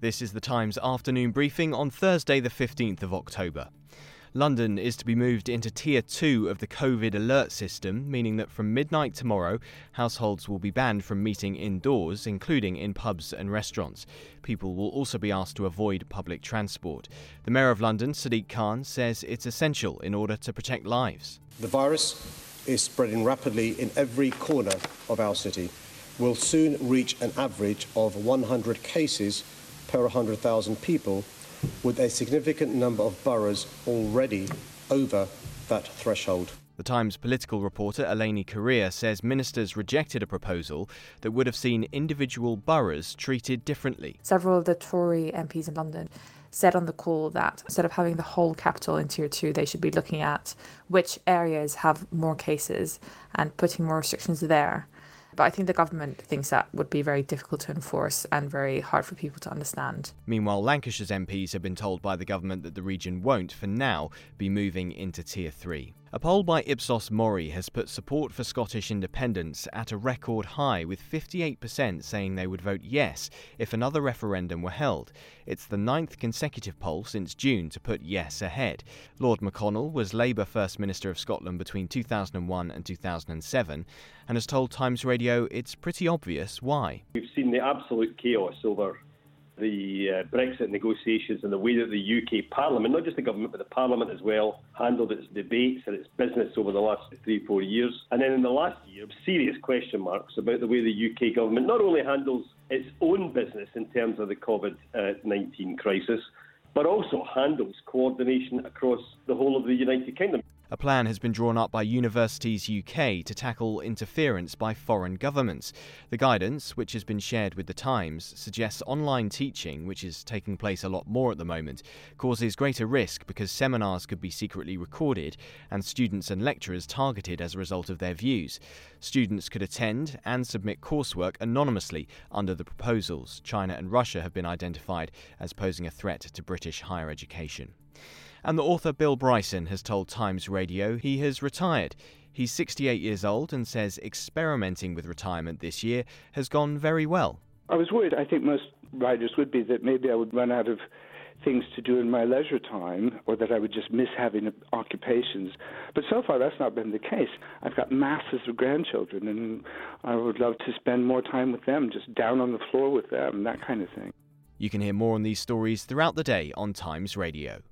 This is the Times afternoon briefing on Thursday, the 15th of October. London is to be moved into Tier 2 of the COVID alert system, meaning that from midnight tomorrow, households will be banned from meeting indoors, including in pubs and restaurants. People will also be asked to avoid public transport. The Mayor of London, Sadiq Khan, says it's essential in order to protect lives. The virus is spreading rapidly in every corner of our city. We'll soon reach an average of 100 cases per 100,000 people with a significant number of boroughs already over that threshold. The Times political reporter Eleni Courea says ministers rejected a proposal that would have seen individual boroughs treated differently. Several of the Tory MPs in London said on the call that instead of having the whole capital in tier two, they should be looking at which areas have more cases and putting more restrictions there. But I think the government thinks that would be very difficult to enforce and very hard for people to understand. Meanwhile, Lancashire's MPs have been told by the government that the region won't, for now, be moving into Tier 3. A poll by Ipsos Mori has put support for Scottish independence at a record high, with 58% saying they would vote yes if another referendum were held. It's the ninth consecutive poll since June to put yes ahead. Lord McConnell was Labour First Minister of Scotland between 2001 and 2007 and has told Times Radio it's pretty obvious why. We've seen the absolute chaos over the uh, Brexit negotiations and the way that the UK Parliament, not just the government, but the Parliament as well, handled its debates and its business over the last three, four years. And then in the last year, serious question marks about the way the UK government not only handles its own business in terms of the COVID 19 crisis, but also handles coordination across the whole of the United Kingdom. A plan has been drawn up by Universities UK to tackle interference by foreign governments. The guidance, which has been shared with The Times, suggests online teaching, which is taking place a lot more at the moment, causes greater risk because seminars could be secretly recorded and students and lecturers targeted as a result of their views. Students could attend and submit coursework anonymously under the proposals. China and Russia have been identified as posing a threat to British higher education. And the author Bill Bryson has told Times Radio he has retired. He's 68 years old and says experimenting with retirement this year has gone very well. I was worried, I think most writers would be, that maybe I would run out of things to do in my leisure time or that I would just miss having occupations. But so far, that's not been the case. I've got masses of grandchildren, and I would love to spend more time with them, just down on the floor with them, that kind of thing. You can hear more on these stories throughout the day on Times Radio.